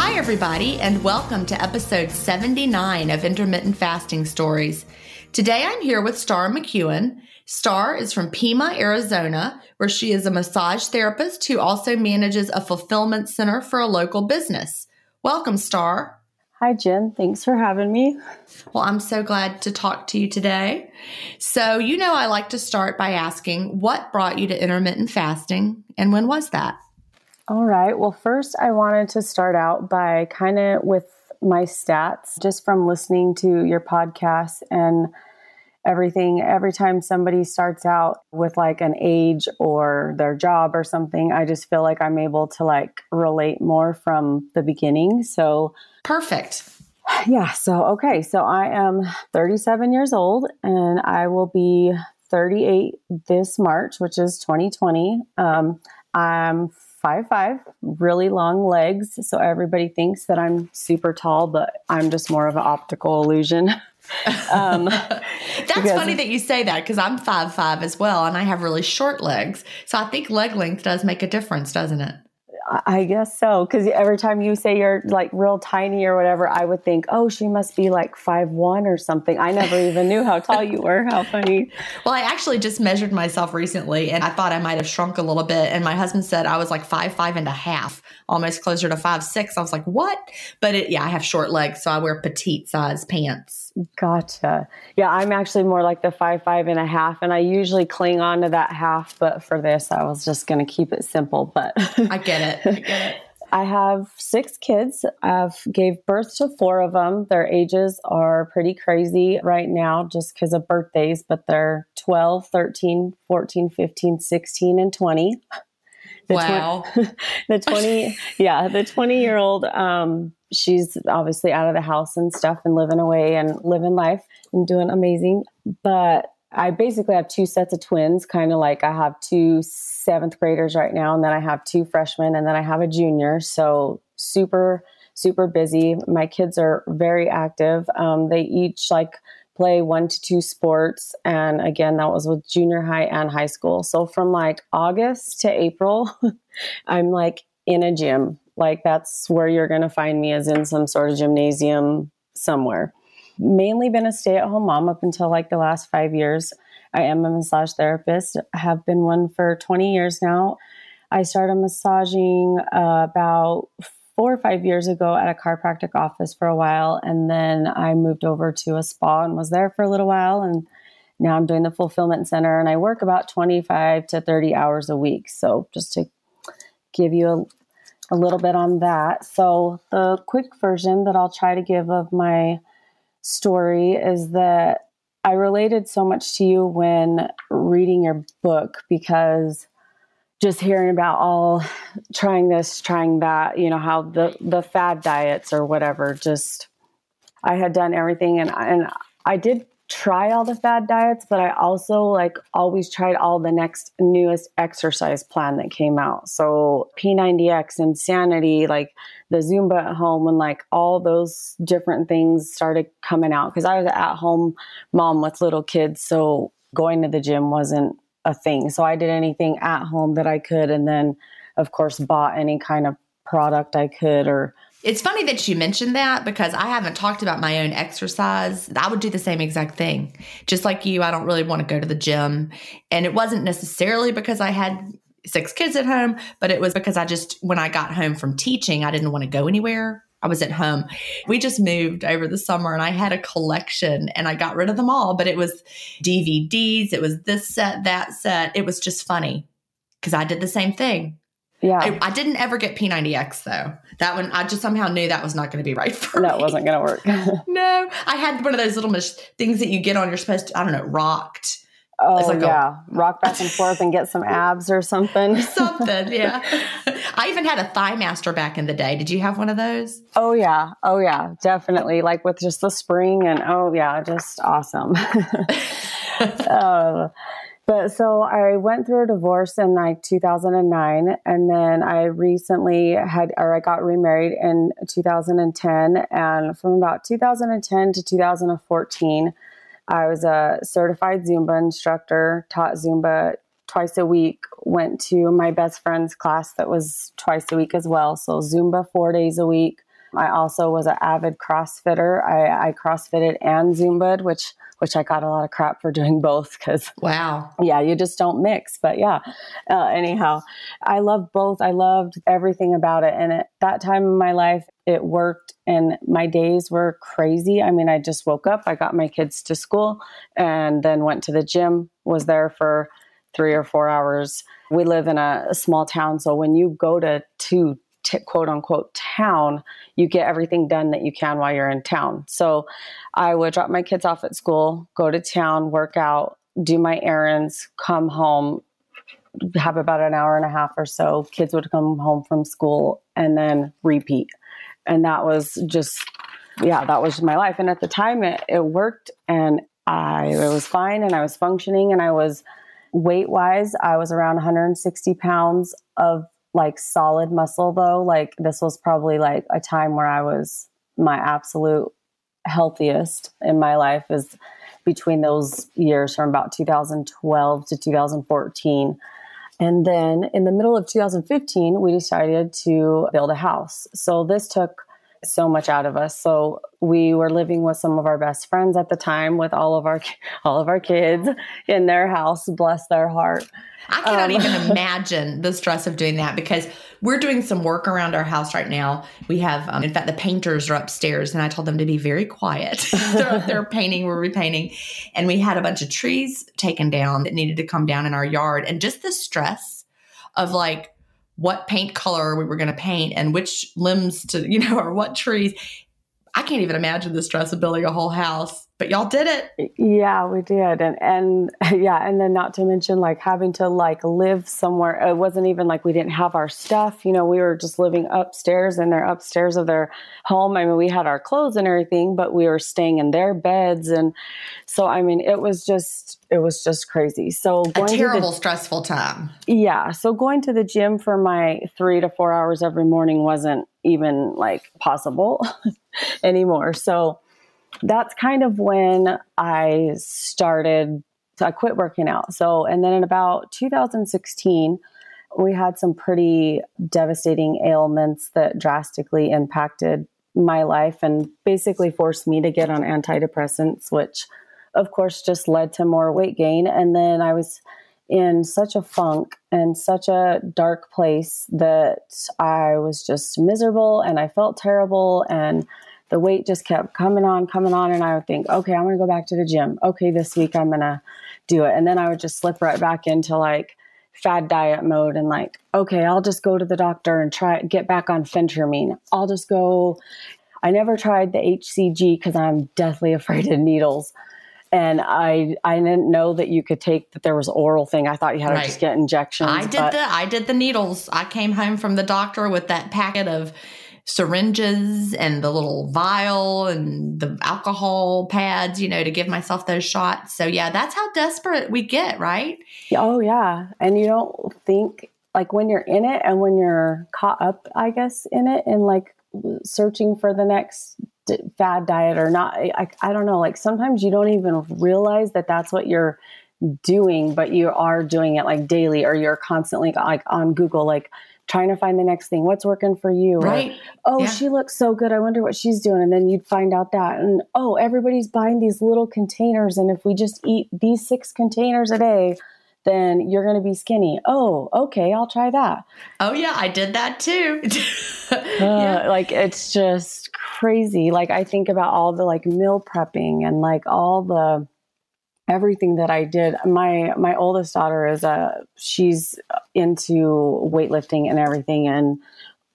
Hi, everybody, and welcome to episode 79 of Intermittent Fasting Stories. Today I'm here with Star McEwen. Star is from Pima, Arizona, where she is a massage therapist who also manages a fulfillment center for a local business. Welcome, Star. Hi, Gin. Thanks for having me. Well, I'm so glad to talk to you today. So, you know, I like to start by asking what brought you to intermittent fasting and when was that? All right. Well, first, I wanted to start out by kind of with my stats just from listening to your podcast and everything. Every time somebody starts out with like an age or their job or something, I just feel like I'm able to like relate more from the beginning. So, perfect. Yeah. So, okay. So, I am 37 years old and I will be 38 this March, which is 2020. Um, I'm five five, really long legs. So everybody thinks that I'm super tall, but I'm just more of an optical illusion. um, That's funny that you say that because I'm five five as well, and I have really short legs. So I think leg length does make a difference, doesn't it? I guess so. Because every time you say you're like real tiny or whatever, I would think, oh, she must be like five one or something. I never even knew how tall you were. How funny. Well, I actually just measured myself recently and I thought I might have shrunk a little bit. And my husband said I was like five, five and a half, almost closer to five, six. I was like, what? But it, yeah, I have short legs. So I wear petite size pants. Gotcha. Yeah, I'm actually more like the five, five and a half, and I usually cling on to that half. But for this, I was just going to keep it simple. But I get it. I get it. I have six kids. I've gave birth to four of them. Their ages are pretty crazy right now just because of birthdays, but they're 12, 13, 14, 15, 16, and 20. The wow. Tw- the 20, yeah, the 20 year old, um, she's obviously out of the house and stuff and living away and living life and doing amazing. But I basically have two sets of twins, kind of like I have two seventh graders right now, and then I have two freshmen, and then I have a junior. So super, super busy. My kids are very active. Um, they each like play one to two sports. And again, that was with junior high and high school. So from like August to April, I'm like in a gym. Like that's where you're going to find me, is in some sort of gymnasium somewhere mainly been a stay at home mom up until like the last five years. I am a massage therapist, I have been one for 20 years now. I started massaging uh, about four or five years ago at a chiropractic office for a while. And then I moved over to a spa and was there for a little while. And now I'm doing the fulfillment center and I work about 25 to 30 hours a week. So just to give you a, a little bit on that. So the quick version that I'll try to give of my story is that I related so much to you when reading your book because just hearing about all trying this, trying that, you know, how the the fad diets or whatever, just I had done everything and and I did try all the fad diets, but I also like always tried all the next newest exercise plan that came out. So P90X, Insanity, like the Zumba at home, and like all those different things started coming out because I was at home mom with little kids. So going to the gym wasn't a thing. So I did anything at home that I could. And then, of course, bought any kind of product I could or it's funny that you mentioned that because I haven't talked about my own exercise. I would do the same exact thing. Just like you, I don't really want to go to the gym. And it wasn't necessarily because I had six kids at home, but it was because I just, when I got home from teaching, I didn't want to go anywhere. I was at home. We just moved over the summer and I had a collection and I got rid of them all, but it was DVDs, it was this set, that set. It was just funny because I did the same thing. Yeah. I, I, didn't ever get P90X though. That one, I just somehow knew that was not going to be right for no, me. No, it wasn't going to work. no, I had one of those little mach- things that you get on. You're supposed to, I don't know, rocked. Oh like yeah, a, rock back and forth and get some abs or something. something, yeah. I even had a Thigh Master back in the day. Did you have one of those? Oh yeah, oh yeah, definitely. Like with just the spring and oh yeah, just awesome. uh, but so I went through a divorce in like 2009, and then I recently had, or I got remarried in 2010. And from about 2010 to 2014, I was a certified Zumba instructor, taught Zumba twice a week, went to my best friend's class that was twice a week as well. So Zumba four days a week. I also was an avid CrossFitter. I, I CrossFitted and Zumba, which which I got a lot of crap for doing both because wow, yeah, you just don't mix. But yeah, uh, anyhow, I loved both. I loved everything about it, and at that time in my life, it worked, and my days were crazy. I mean, I just woke up, I got my kids to school, and then went to the gym. Was there for three or four hours. We live in a, a small town, so when you go to two t- quote unquote town, you get everything done that you can while you're in town. So I would drop my kids off at school, go to town, work out, do my errands, come home, have about an hour and a half or so. Kids would come home from school and then repeat. And that was just, yeah, that was my life. And at the time, it, it worked and I it was fine and I was functioning and I was weight wise, I was around 160 pounds of like solid muscle though. Like this was probably like a time where I was my absolute healthiest in my life is between those years from about 2012 to 2014. And then in the middle of 2015, we decided to build a house. So this took so much out of us. So we were living with some of our best friends at the time with all of our all of our kids in their house, bless their heart. I cannot um, even imagine the stress of doing that because we're doing some work around our house right now. We have, um, in fact, the painters are upstairs, and I told them to be very quiet. they're, they're painting, we're repainting, and we had a bunch of trees taken down that needed to come down in our yard, and just the stress of like what paint color we were going to paint and which limbs to, you know, or what trees. I can't even imagine the stress of building a whole house but y'all did it. Yeah, we did. And and yeah, and then not to mention like having to like live somewhere. It wasn't even like we didn't have our stuff, you know, we were just living upstairs in their upstairs of their home. I mean, we had our clothes and everything, but we were staying in their beds and so I mean, it was just it was just crazy. So a terrible the, stressful time. Yeah, so going to the gym for my 3 to 4 hours every morning wasn't even like possible anymore. So that's kind of when I started. So I quit working out. So, and then in about 2016, we had some pretty devastating ailments that drastically impacted my life and basically forced me to get on antidepressants, which of course just led to more weight gain. And then I was in such a funk and such a dark place that I was just miserable and I felt terrible and the weight just kept coming on, coming on. And I would think, okay, I'm going to go back to the gym. Okay, this week I'm going to do it. And then I would just slip right back into like fad diet mode and like, okay, I'll just go to the doctor and try get back on phentermine. I'll just go. I never tried the HCG because I'm deathly afraid of needles. And I I didn't know that you could take that there was oral thing. I thought you had right. to just get injections. I did the I did the needles. I came home from the doctor with that packet of syringes and the little vial and the alcohol pads, you know, to give myself those shots. So, yeah, that's how desperate we get, right? Oh, yeah. And you don't think, like, when you're in it and when you're caught up, I guess, in it and like searching for the next fad diet or not, I, I don't know. Like, sometimes you don't even realize that that's what you're doing, but you are doing it like daily or you're constantly like on Google, like, trying to find the next thing. What's working for you? Right. Or, oh, yeah. she looks so good. I wonder what she's doing. And then you'd find out that. And oh, everybody's buying these little containers. And if we just eat these six containers a day, then you're going to be skinny. Oh, okay, I'll try that. Oh, yeah, I did that too. yeah. uh, like, it's just crazy. Like, I think about all the like meal prepping and like all the everything that I did. My my oldest daughter is a she's into weightlifting and everything and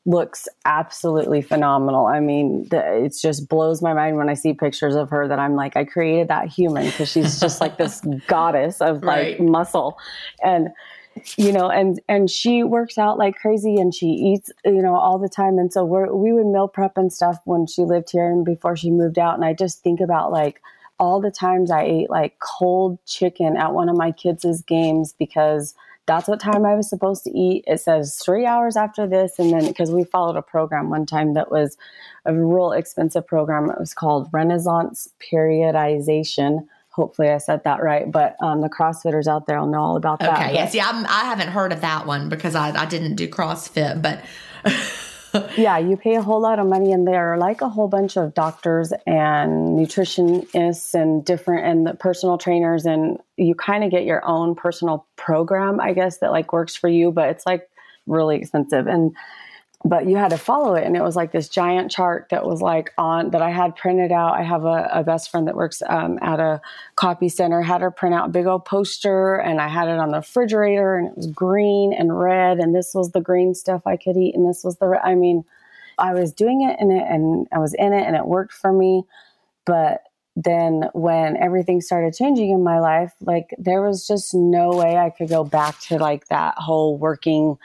looks absolutely phenomenal. I mean, the, it just blows my mind when I see pictures of her that I'm like, I created that human because she's just like this goddess of like right. muscle. And you know, and and she works out like crazy and she eats, you know, all the time. And so we we would meal prep and stuff when she lived here and before she moved out. And I just think about like all the times I ate like cold chicken at one of my kids' games because that's what time I was supposed to eat. It says three hours after this. And then because we followed a program one time that was a real expensive program, it was called Renaissance Periodization. Hopefully, I said that right. But um, the CrossFitters out there will know all about that. Okay. Yeah. See, I'm, I have not heard of that one because I, I didn't do CrossFit, but. yeah, you pay a whole lot of money, and there are like a whole bunch of doctors and nutritionists and different and the personal trainers, and you kind of get your own personal program, I guess, that like works for you, but it's like really expensive. And but you had to follow it. And it was like this giant chart that was like on that i had printed out. I have a, a best friend that works um, at a copy center had her print out big old poster and i had it on the refrigerator and it was green and red and this was the green stuff i could eat and this was the i mean i was doing it in it and i was in it and it worked for me. But then when everything started changing in my life like there was just no way i could go back to like that whole working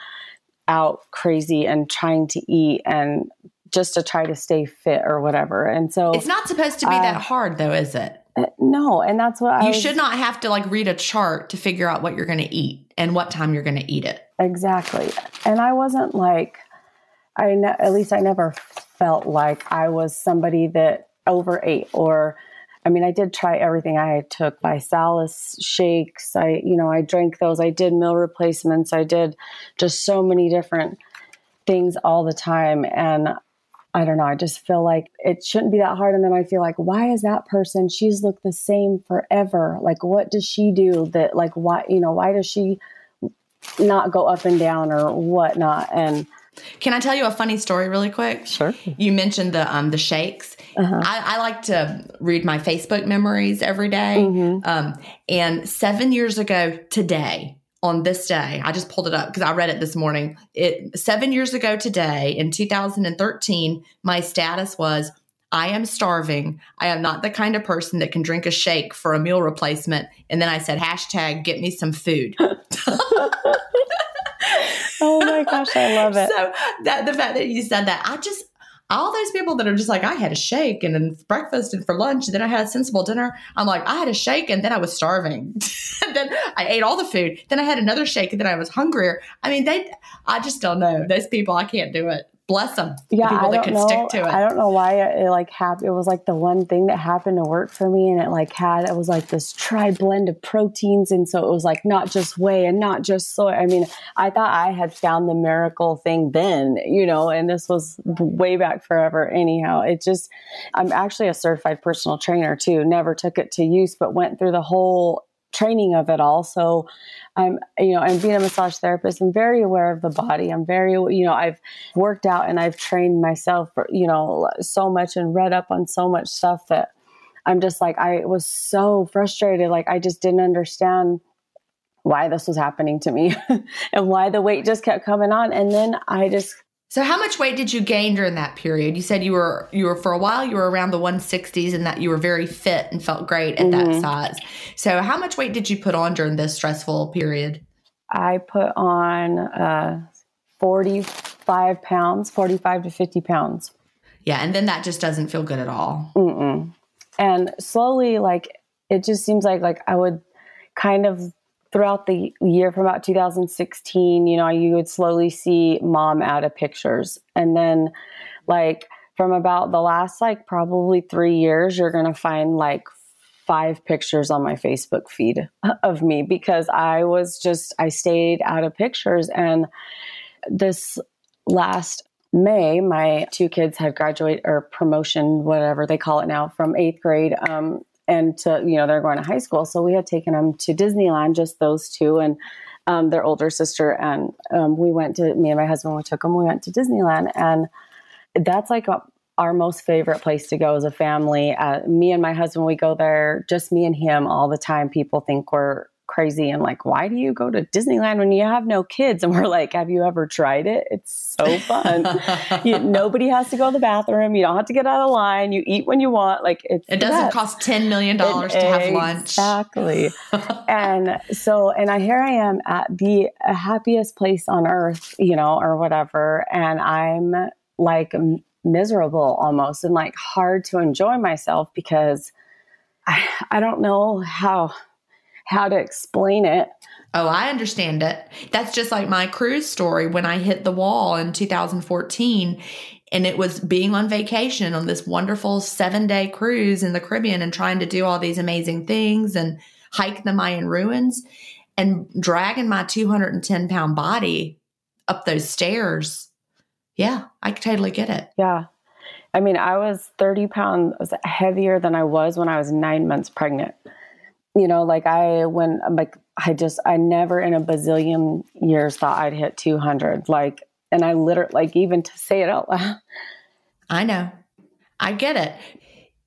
out crazy and trying to eat and just to try to stay fit or whatever. And so it's not supposed to be uh, that hard though, is it? Uh, no, and that's what you was, should not have to like read a chart to figure out what you're going to eat and what time you're going to eat it. Exactly. And I wasn't like I ne- at least I never felt like I was somebody that overate or I mean, I did try everything. I took ViSalus shakes. I, you know, I drank those. I did meal replacements. I did just so many different things all the time. And I don't know. I just feel like it shouldn't be that hard. And then I feel like, why is that person? She's looked the same forever. Like, what does she do that, like, why, you know, why does she not go up and down or whatnot? And, can I tell you a funny story really quick? Sure. You mentioned the um the shakes. Uh-huh. I, I, like to read my Facebook memories every day. Mm-hmm. Um, and seven years ago today, on this day, I just pulled it up because I read it this morning. It seven years ago today in 2013, my status was I am starving. I am not the kind of person that can drink a shake for a meal replacement. And then I said, hashtag get me some food. oh my gosh, I love it. So that the fact that you said that, I just all those people that are just like, I had a shake and then breakfast and for lunch, and then I had a sensible dinner. I'm like, I had a shake and then I was starving. and then I ate all the food. Then I had another shake and then I was hungrier. I mean, they, I just don't know. Those people, I can't do it bless them. Yeah, people I that could know, stick to it. I don't know why it, it like happened. It was like the one thing that happened to work for me, and it like had it was like this tri blend of proteins, and so it was like not just whey and not just soy. I mean, I thought I had found the miracle thing then, you know, and this was way back forever. Anyhow, it just I'm actually a certified personal trainer too. Never took it to use, but went through the whole training of it all. So I'm, you know, I'm being a massage therapist. I'm very aware of the body. I'm very, you know, I've worked out and I've trained myself, for, you know, so much and read up on so much stuff that I'm just like, I was so frustrated. Like, I just didn't understand why this was happening to me and why the weight just kept coming on. And then I just so how much weight did you gain during that period? You said you were you were for a while you were around the 160s and that you were very fit and felt great at mm-hmm. that size. So how much weight did you put on during this stressful period? I put on uh, 45 pounds, 45 to 50 pounds. Yeah, and then that just doesn't feel good at all. Mm-mm. And slowly, like it just seems like like I would kind of throughout the year from about 2016, you know, you would slowly see mom out of pictures. And then, like, from about the last, like, probably three years, you're going to find like five pictures on my Facebook feed of me because I was just, I stayed out of pictures. And this last May, my two kids had graduate or promotion, whatever they call it now, from eighth grade. Um, and to you know they're going to high school. So we had taken them to disneyland just those two and um, their older sister and um, we went to me and my husband we took them we went to disneyland and that's like a, our most favorite place to go as a family. Uh, me and my husband we go there just me and him all the time. People think we're crazy and like, why do you go to Disneyland when you have no kids? And we're like, have you ever tried it? It's so fun. you, nobody has to go to the bathroom. You don't have to get out of line. You eat when you want. Like it's it doesn't cost ten million dollars to have lunch. Exactly. and so, and I here I am at the happiest place on earth, you know, or whatever, and I'm like miserable almost and like hard to enjoy myself because I, I don't know how how to explain it. Oh, I understand it. That's just like my cruise story when I hit the wall in 2014 and it was being on vacation on this wonderful 7-day cruise in the Caribbean and trying to do all these amazing things and hike the Mayan ruins and dragging my 210 pound body up those stairs. Yeah, I totally get it. Yeah. I mean, I was 30 pounds heavier than I was when I was nine months pregnant you know, like I, when like, I just, I never in a bazillion years thought I'd hit 200. Like, and I literally, like, even to say it out loud. I know. I get it.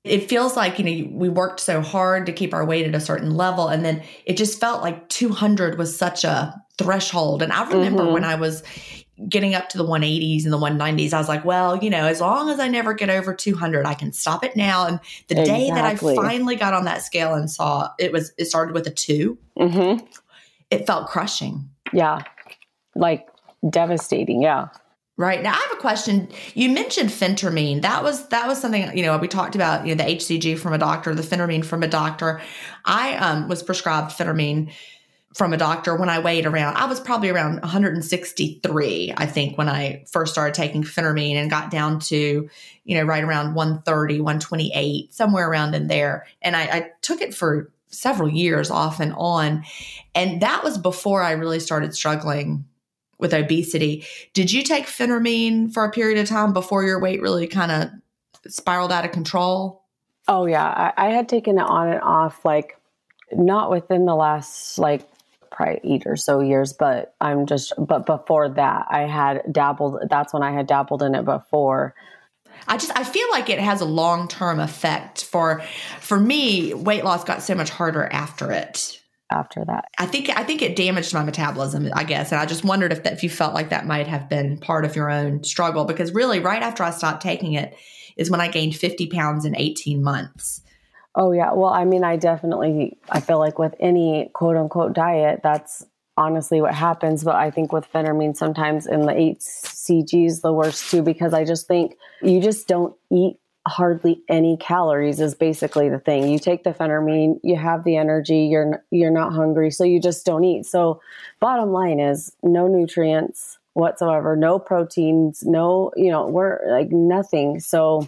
It feels like, you know, we worked so hard to keep our weight at a certain level. And then it just felt like 200 was such a threshold. And I remember mm-hmm. when I was, getting up to the 180s and the 190s, I was like, well, you know, as long as I never get over 200, I can stop it now. And the exactly. day that I finally got on that scale and saw it was, it started with a 2 mm-hmm. it felt crushing. Yeah. Like devastating. Yeah. Right. Now I have a question. You mentioned phentermine. That was that was something, you know, we talked about, you know, the HCG from a doctor, the phentermine from a doctor. I um, was prescribed phentermine from a doctor when I weighed around, I was probably around 163, I think, when I first started taking phentermine and got down to, you know, right around 130, 128, somewhere around in there. And I, I took it for several years off and on. And that was before I really started struggling with obesity. Did you take phentermine for a period of time before your weight really kind of spiraled out of control? Oh, yeah. I, I had taken it on and off like not within the last like probably eight or so years, but I'm just, but before that, I had dabbled, that's when I had dabbled in it before. I just I feel like it has a long term effect for for me. Weight loss got so much harder after it. After that, I think I think it damaged my metabolism. I guess, and I just wondered if that if you felt like that might have been part of your own struggle because really, right after I stopped taking it, is when I gained 50 pounds in 18 months. Oh yeah. Well, I mean, I definitely I feel like with any quote unquote diet, that's honestly what happens. But I think with phentermine, sometimes in the HCG is the worst too, because I just think you just don't eat hardly any calories is basically the thing. You take the phentermine, you have the energy, you're you're not hungry, so you just don't eat. So bottom line is no nutrients whatsoever, no proteins, no, you know, we're like nothing. So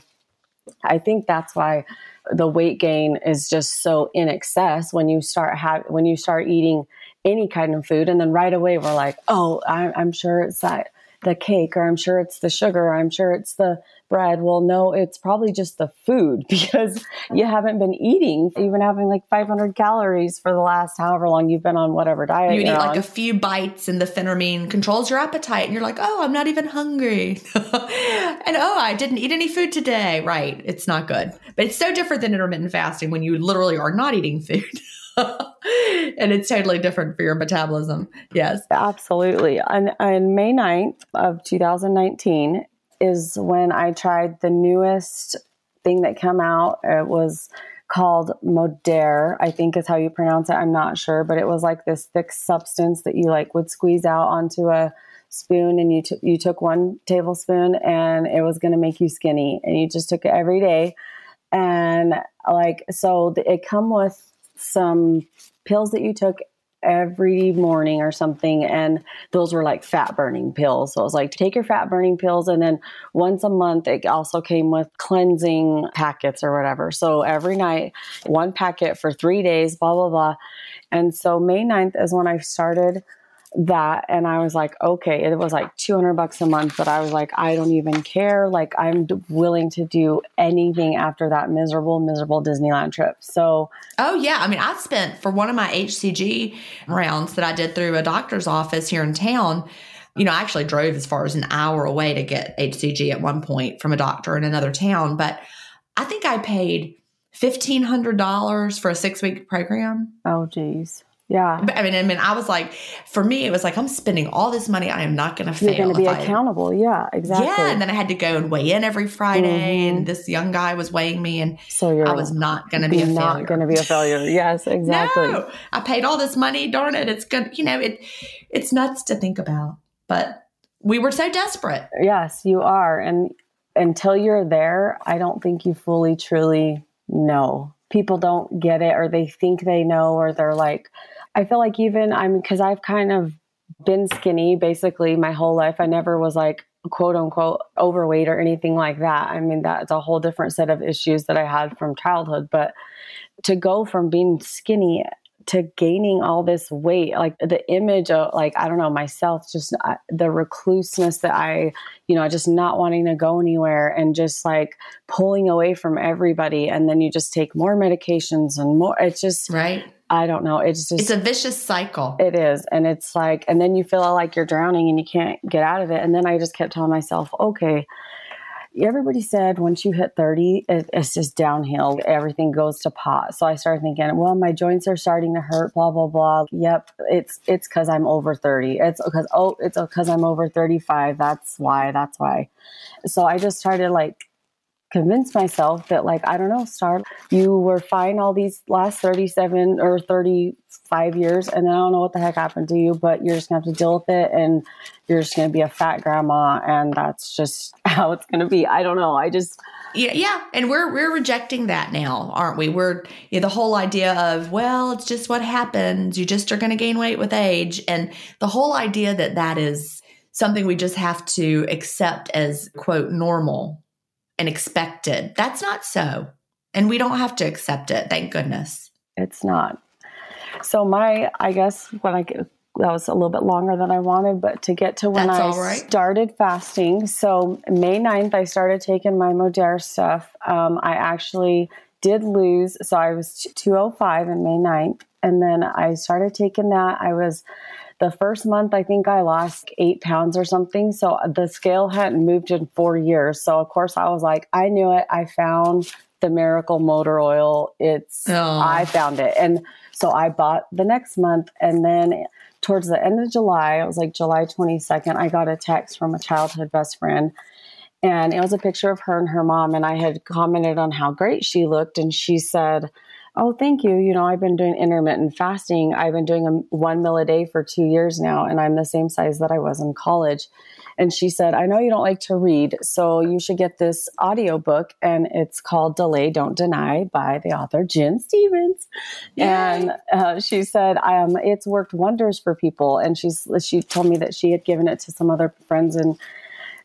I think that's why the weight gain is just so in excess when you start have when you start eating any kind of food. And then right away we're like oh I'm, I'm sure it's that the cake or I'm sure it's the sugar or I'm sure it's the bread. Well, no, it's probably just the food because you haven't been eating. You've been having like 500 calories for the last however long you've been on whatever diet. You eat on. like a few bites and the phentermine controls your appetite and you're like, oh, I'm not even hungry. and oh, I didn't eat any food today. Right. It's not good. But it's so different than intermittent fasting when you literally are not eating food. and it's totally different for your metabolism. Yes. Absolutely. On, on May 9th of 2019 is when I tried the newest thing that came out. It was called Modere, I think is how you pronounce it. I'm not sure, but it was like this thick substance that you like would squeeze out onto a spoon and you t- you took one tablespoon and it was going to make you skinny and you just took it every day and like so it come with some pills that you took every morning or something and those were like fat burning pills. So it was like take your fat burning pills. And then once a month it also came with cleansing packets or whatever. So every night one packet for three days blah blah blah. And so may 9th is when i started that and I was like, okay, it was like 200 bucks a month, but I was like, I don't even care. Like, I'm willing to do anything after that miserable, miserable Disneyland trip. So, oh, yeah. I mean, I spent for one of my HCG rounds that I did through a doctor's office here in town. You know, I actually drove as far as an hour away to get HCG at one point from a doctor in another town, but I think I paid $1,500 for a six week program. Oh, geez. Yeah. But, I mean, I mean, I was like, for me, it was like, I'm spending all this money. I am not going to fail. You're going to be accountable. I, yeah, exactly. Yeah. And then I had to go and weigh in every Friday. Mm-hmm. And this young guy was weighing me. And so I was not going to be a not going to be a failure. Yes, exactly. no, I paid all this money. Darn it. It's good. You know, it, it's nuts to think about. But we were so desperate. Yes, you are. And until you're there, I don't think you fully, truly know. People don't get it or they think they know or they're like, I feel like even I'm because I've kind of been skinny basically my whole life. I never was like quote unquote overweight or anything like that. I mean, that's a whole different set of issues that I had from childhood. But to go from being skinny to gaining all this weight, like the image of, like, I don't know, myself, just uh, the recluseness that I, you know, just not wanting to go anywhere and just like pulling away from everybody. And then you just take more medications and more. It's just, right. I don't know. It's just it's a vicious cycle. It is, and it's like, and then you feel like you're drowning and you can't get out of it. And then I just kept telling myself, okay. Everybody said once you hit 30, it, it's just downhill. Everything goes to pot. So I started thinking, well, my joints are starting to hurt, blah, blah, blah. Yep. It's, it's cause I'm over 30. It's because, oh, it's because I'm over 35. That's why, that's why. So I just started like convince myself that like i don't know star you were fine all these last 37 or 35 years and i don't know what the heck happened to you but you're just gonna have to deal with it and you're just gonna be a fat grandma and that's just how it's gonna be i don't know i just yeah, yeah, and we're we're rejecting that now, aren't we? We're you know, the whole idea of well, it's just what happens. You just are to gain weight with age, and the whole idea that that is something we just have to accept as quote normal and expected. That's not so. And we don't have to accept it, thank goodness. It's not. So my I guess when I that was a little bit longer than I wanted, but to get to when That's I right. started fasting. So May 9th, I started taking my Modere stuff. Um, I actually did lose, so I was 205 in May 9th. And then I started taking that. I was the first month, I think I lost eight pounds or something. So the scale hadn't moved in four years. So, of course, I was like, I knew it. I found the miracle motor oil. It's, oh. I found it. And so I bought the next month. And then towards the end of July, it was like July 22nd, I got a text from a childhood best friend. And it was a picture of her and her mom. And I had commented on how great she looked. And she said, Oh, thank you. You know, I've been doing intermittent fasting. I've been doing a one meal a day for two years now, and I'm the same size that I was in college. And she said, I know you don't like to read, so you should get this audiobook, and it's called Delay, Don't Deny by the author Gin Stephens. And uh, she said, um, it's worked wonders for people. And she's, she told me that she had given it to some other friends and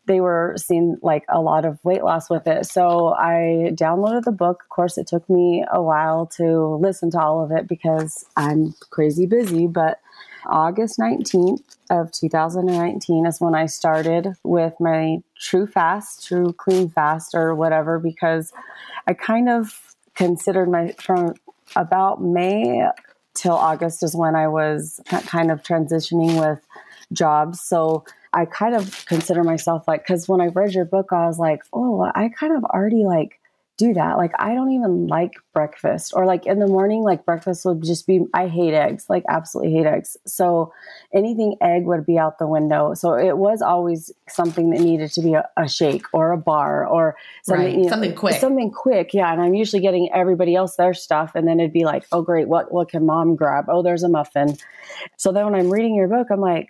they were seeing like a lot of weight loss with it. So I downloaded the book. Of course, it took me a while to listen to all of it because I'm crazy busy, but August 19th of 2019 is when I started with my true fast, true clean fast or whatever because I kind of considered my from about May till August is when I was kind of transitioning with jobs. So I kind of consider myself like, because when I read your book, I was like, oh, I kind of already like do that. Like, I don't even like breakfast or like in the morning, like breakfast would just be, I hate eggs, like, absolutely hate eggs. So anything egg would be out the window. So it was always something that needed to be a, a shake or a bar or something, right. you know, something quick. Something quick. Yeah. And I'm usually getting everybody else their stuff. And then it'd be like, oh, great. What, what can mom grab? Oh, there's a muffin. So then when I'm reading your book, I'm like,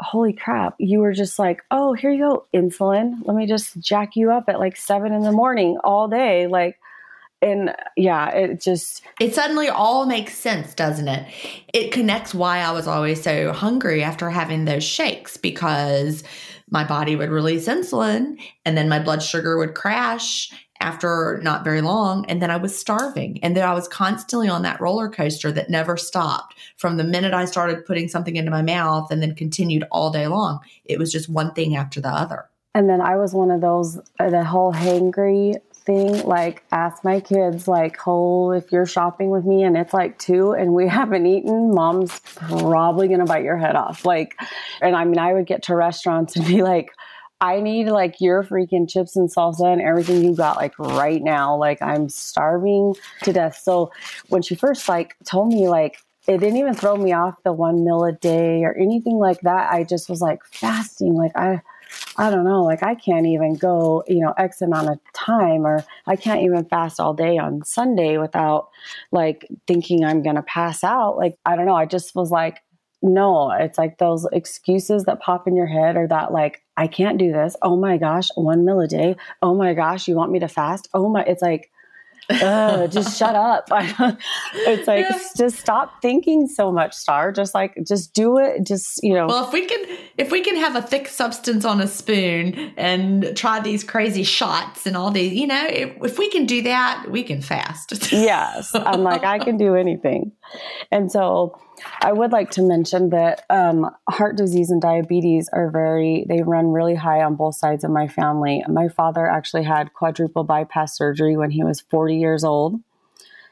holy crap, you were just like, oh, here you go, insulin. Let me just jack you up at like seven in the morning all day. Like, and yeah, it just. It suddenly all makes sense, doesn't it? It connects why I was always so hungry after having those shakes because my body would release insulin and then my blood sugar would crash after not very long. And then I was starving. And then I was constantly on that roller coaster that never stopped from the minute I started putting something into my mouth and then continued all day long. It was just one thing after the other. And then I was one of those, uh, the whole hangry thing. Like, ask my kids, like, oh, if you're shopping with me and it's like two and we haven't eaten, mom's probably going to bite your head off. Like, and I mean, I would get to restaurants and be like, I need like your freaking chips and salsa and everything you got like right now. Like I'm starving to death. So when she first like told me like it didn't even throw me off the one meal a day or anything like that. I just was like fasting. Like I I don't know, like I can't even go, you know, X amount of time or I can't even fast all day on Sunday without like thinking I'm going to pass out. Like, I don't know. I just was like, no, it's like those excuses that pop in your head or that like, I can't do this. Oh my gosh, one meal a day. Oh my gosh, you want me to fast? Oh my, it's like, uh, just shut up. it's like, yeah. just stop thinking so much, Star. Just like, just do it. Just, you know. Well, if we can, if we can have a thick substance on a spoon and try these crazy shots and all these, you know, if, if we can do that, we can fast. yes. I'm like, I can do anything. And so, I would like to mention that um, heart disease and diabetes are very, they run really high on both sides of my family. My father actually had quadruple bypass surgery when he was 40 years old.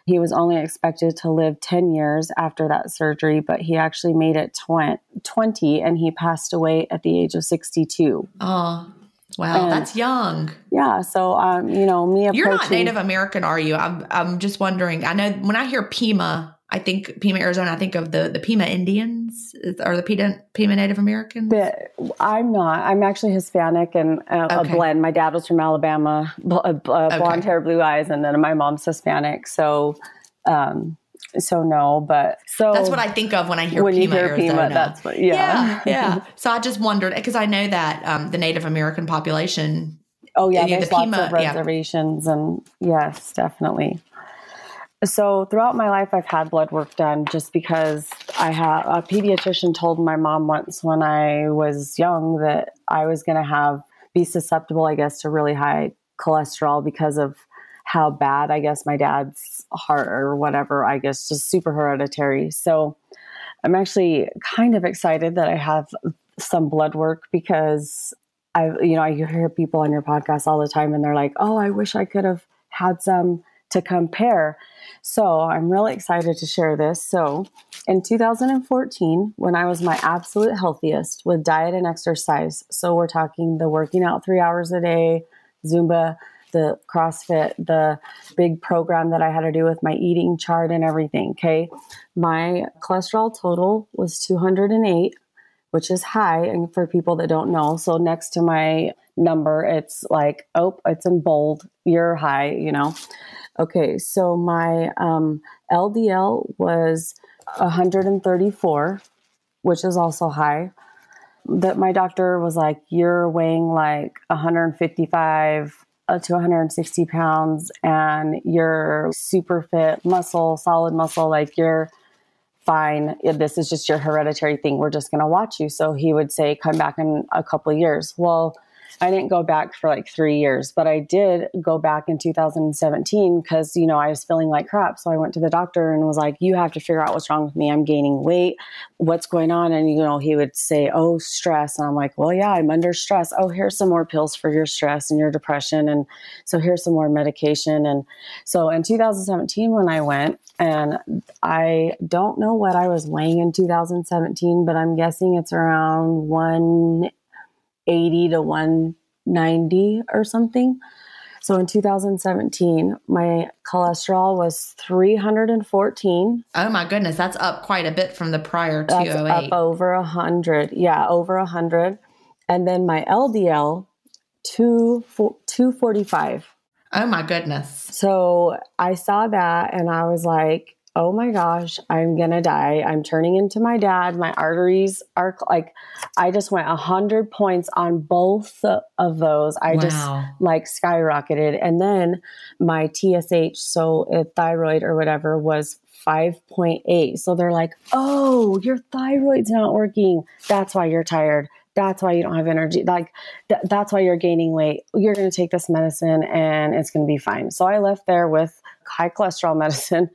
He was only expected to live 10 years after that surgery, but he actually made it 20 and he passed away at the age of 62. Oh, Wow, and, that's young. Yeah. So, um, you know, me You're not Native American, are you? I'm, I'm just wondering. I know when I hear Pima, I think Pima, Arizona. I think of the the Pima Indians or the Pima, Pima Native Americans. But I'm not. I'm actually Hispanic and uh, okay. a blend. My dad was from Alabama, bl- uh, blonde okay. hair, blue eyes, and then my mom's Hispanic. So, um, so no, but so that's what I think of when I hear when Pima, you hear Arizona. Pima. That's what, yeah, yeah, yeah. so I just wondered because I know that um, the Native American population. Oh yeah, there's the lots Pima, of reservations, yeah. and yes, definitely. So throughout my life, I've had blood work done just because I have a pediatrician told my mom once when I was young that I was going to have be susceptible, I guess, to really high cholesterol because of how bad I guess my dad's heart or whatever, I guess, just super hereditary. So I'm actually kind of excited that I have some blood work because I, you know, I hear people on your podcast all the time and they're like, oh, I wish I could have had some to compare. So I'm really excited to share this. So in 2014, when I was my absolute healthiest with diet and exercise, so we're talking the working out three hours a day, Zumba, the CrossFit, the big program that I had to do with my eating chart and everything. Okay. My cholesterol total was 208 which is high and for people that don't know. So next to my number. It's like, oh, it's in bold. You're high, you know. Okay, so my um, LDL was 134, which is also high. That my doctor was like, you're weighing like 155 uh, to 160 pounds, and you're super fit, muscle, solid muscle, like you're fine. This is just your hereditary thing. We're just going to watch you. So he would say, come back in a couple years. Well, I didn't go back for like three years, but I did go back in 2017 because, you know, I was feeling like crap. So I went to the doctor and was like, you have to figure out what's wrong with me. I'm gaining weight. What's going on? And, you know, he would say, oh, stress. And I'm like, well, yeah, I'm under stress. Oh, here's some more pills for your stress and your depression. And so here's some more medication. And so in 2017, when I went, and I don't know what I was weighing in 2017, but I'm guessing it's around one 80 to 190 or something. So in 2017, my cholesterol was 314. Oh my goodness, that's up quite a bit from the prior 208. That's up over 100. Yeah, over 100. And then my LDL, two, 245. Oh my goodness. So I saw that and I was like, oh my gosh, I'm gonna die. I'm turning into my dad. My arteries are like, I just went a hundred points on both of those. I wow. just like skyrocketed. And then my TSH, so a thyroid or whatever, was 5.8. So they're like, oh, your thyroid's not working. That's why you're tired. That's why you don't have energy. Like, th- that's why you're gaining weight. You're going to take this medicine and it's going to be fine. So I left there with high cholesterol medicine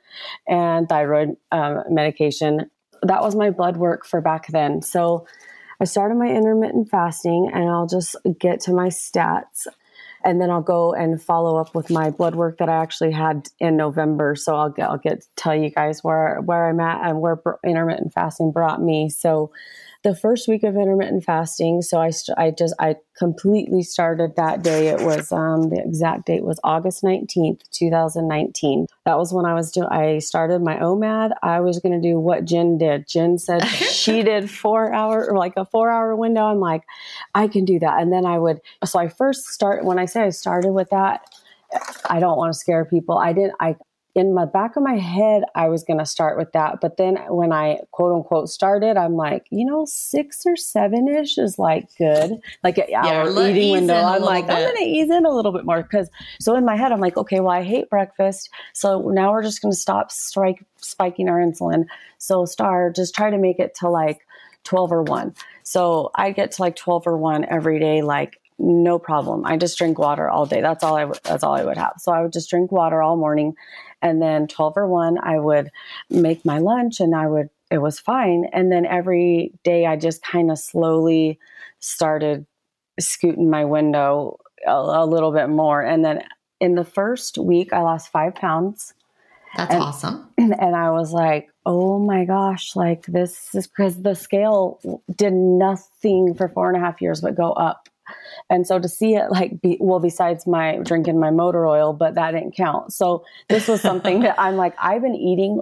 and thyroid um, medication. That was my blood work for back then. So I started my intermittent fasting and I'll just get to my stats and then I'll go and follow up with my blood work that I actually had in November. So I'll get I'll get tell you guys where where I'm at and where intermittent fasting brought me. So the first week of intermittent fasting. So I, st- I just, I completely started that day. It was, um, the exact date was August 19th, 2019. That was when I was doing, I started my OMAD. I was going to do what Gin did. Gin said she did four hour or like a four hour window. I'm like, I can do that. And then I would, so I first start, when I I started with that, I don't want to scare people. I didn't, I, in my back of my head, I was going to start with that. But then when I quote unquote started, I'm like, you know, six or seven ish is like good. Like an hour eating window. I'm like, bit. I'm going to ease in a little bit more. Cause so in my head, I'm like, okay, well, I hate breakfast. So now we're just going to stop strike spiking our insulin. So star, just try to make it to like 12 or 1. So I get to like 12 or 1 every day, like no problem. I just drink water all day. That's all I w- that's all I would have. So I would just drink water all morning and then 12 or 1 I would make my lunch and I would it was fine and then every day I just kind of slowly started scooting my window a, a, little bit more and then in the first week I lost 5 pounds. That's and, awesome. And I was like, oh my gosh, like this is because the scale did nothing for four and a half years but go up. And so to see it like be well, besides my drinking my motor oil, but that didn't count. So this was something that I'm like, I've been eating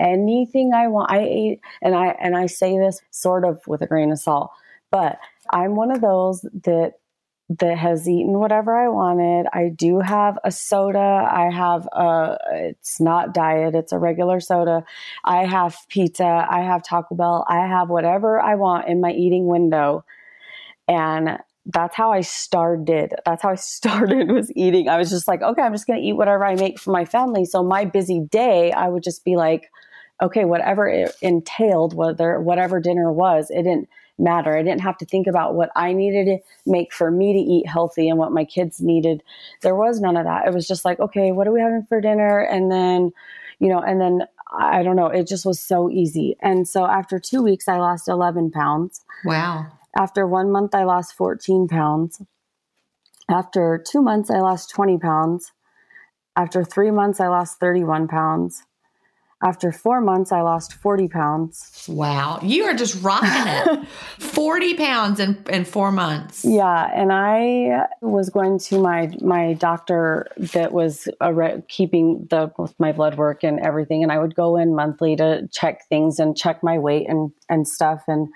anything I want. I ate, and I and I say this sort of with a grain of salt, but I'm one of those that that has eaten whatever I wanted. I do have a soda. I have a it's not diet, it's a regular soda. I have pizza, I have Taco Bell, I have whatever I want in my eating window. And that's how I started. That's how I started was eating. I was just like, okay, I'm just going to eat whatever I make for my family. So my busy day, I would just be like, okay, whatever it entailed, whether whatever dinner was, it didn't matter. I didn't have to think about what I needed to make for me to eat healthy and what my kids needed. There was none of that. It was just like, okay, what are we having for dinner? And then, you know, and then I don't know, it just was so easy. And so after two weeks, I lost 11 pounds. Wow. After one month, I lost 14 pounds. After two months, I lost 20 pounds. After three months, I lost 31 pounds. After four months, I lost 40 pounds. Wow. You are just rocking it. 40 pounds in, in four months. Yeah. And I was going to my, my doctor that was re- keeping the, my blood work and everything. And I would go in monthly to check things and check my weight and, and stuff. And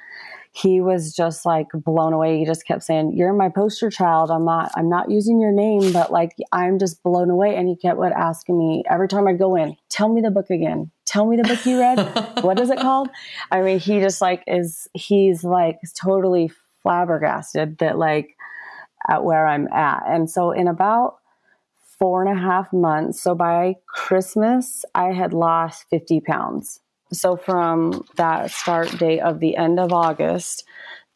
he was just like blown away. He just kept saying, "You're my poster child. I'm not. I'm not using your name, but like I'm just blown away." And he kept what asking me every time I'd go in, "Tell me the book again. Tell me the book you read. what is it called?" I mean, he just like is. He's like totally flabbergasted that like at where I'm at. And so in about four and a half months, so by Christmas, I had lost 50 pounds. So from that start date of the end of August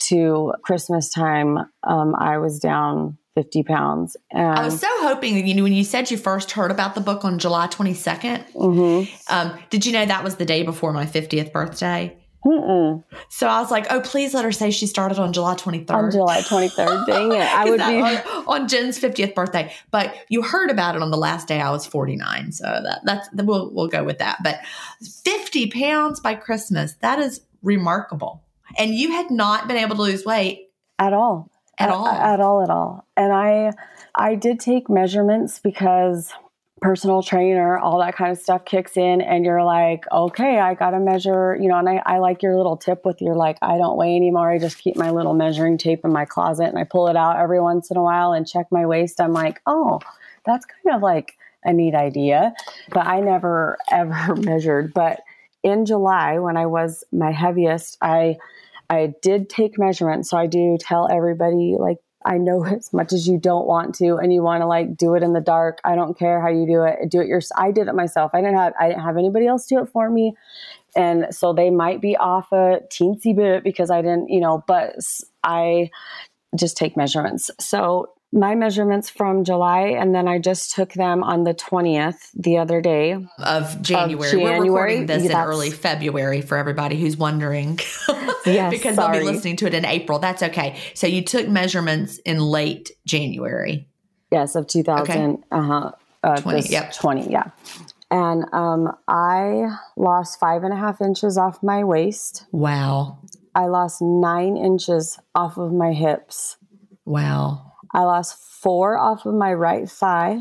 to Christmas time, um, I was down 50 pounds. And I was so hoping, you know, when you said you first heard about the book on July 22nd, mm-hmm. um, did you know that was the day before my 50th birthday? Mm-mm. So I was like, oh, please let her say she started on July 23rd. On July 23rd. Dang it. I would be on, on, Gin's 50th birthday. But you heard about it on the last day I was 49. So that that's we'll we'll go with that. But 50 pounds by Christmas, that is remarkable. And you had not been able to lose weight at all. At, at all. At all at all. And I I did take measurements because personal trainer, all that kind of stuff kicks in, and you're like, okay, I got to measure, you know. And I, I like your little tip with your like, I don't weigh anymore. I just keep my little measuring tape in my closet and I pull it out every once in a while and check my waist. I'm like, oh, that's kind of like a neat idea. But I never ever measured. But in July, when I was my heaviest, I I did take measurements. So I do tell everybody like I know as much as you don't want to and you want to like do it in the dark. I don't care how you do it. Do it yourself. I did it myself. I didn't have I didn't have anybody else do it for me. And so they might be off a teensy bit because I didn't, you know, but I just take measurements. So my measurements from July, and then I just took them on the 20th the other day of January. Of January. We're recording this in early February for everybody who's wondering. yes, because sorry. they'll be listening to it in April. That's okay. So you took measurements in late January. Yes, of 2000. Okay. Uh-huh. Uh, 20. Yep. 20, yeah. And um, I lost five and a half inches off my waist. Wow. I lost nine inches off of my hips. Wow. I lost four off of my right thigh,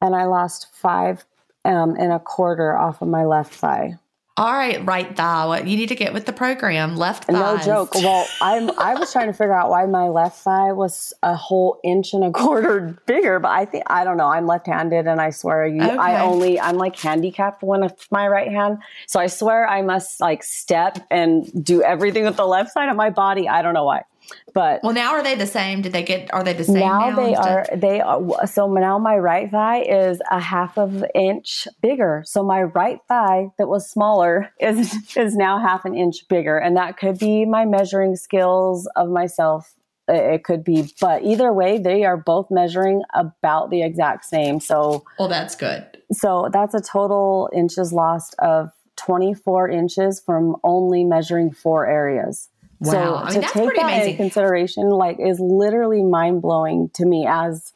and I lost five um, and a quarter off of my left thigh. All right, right thigh. You need to get with the program. Left thigh. No joke. Well, I'm. I was trying to figure out why my left thigh was a whole inch and a quarter bigger, but I think I don't know. I'm left-handed, and I swear you. Okay. I only. I'm like handicapped one of my right hand, so I swear I must like step and do everything with the left side of my body. I don't know why. But well, now are they the same? Did they get? Are they the same now? now they are. They are. So now my right thigh is a half of an inch bigger. So my right thigh that was smaller is is now half an inch bigger, and that could be my measuring skills of myself. It could be, but either way, they are both measuring about the exact same. So, well, that's good. So that's a total inches lost of 24 inches from only measuring four areas. Wow. So I mean, to take that amazing. into consideration, like, is literally mind blowing to me. As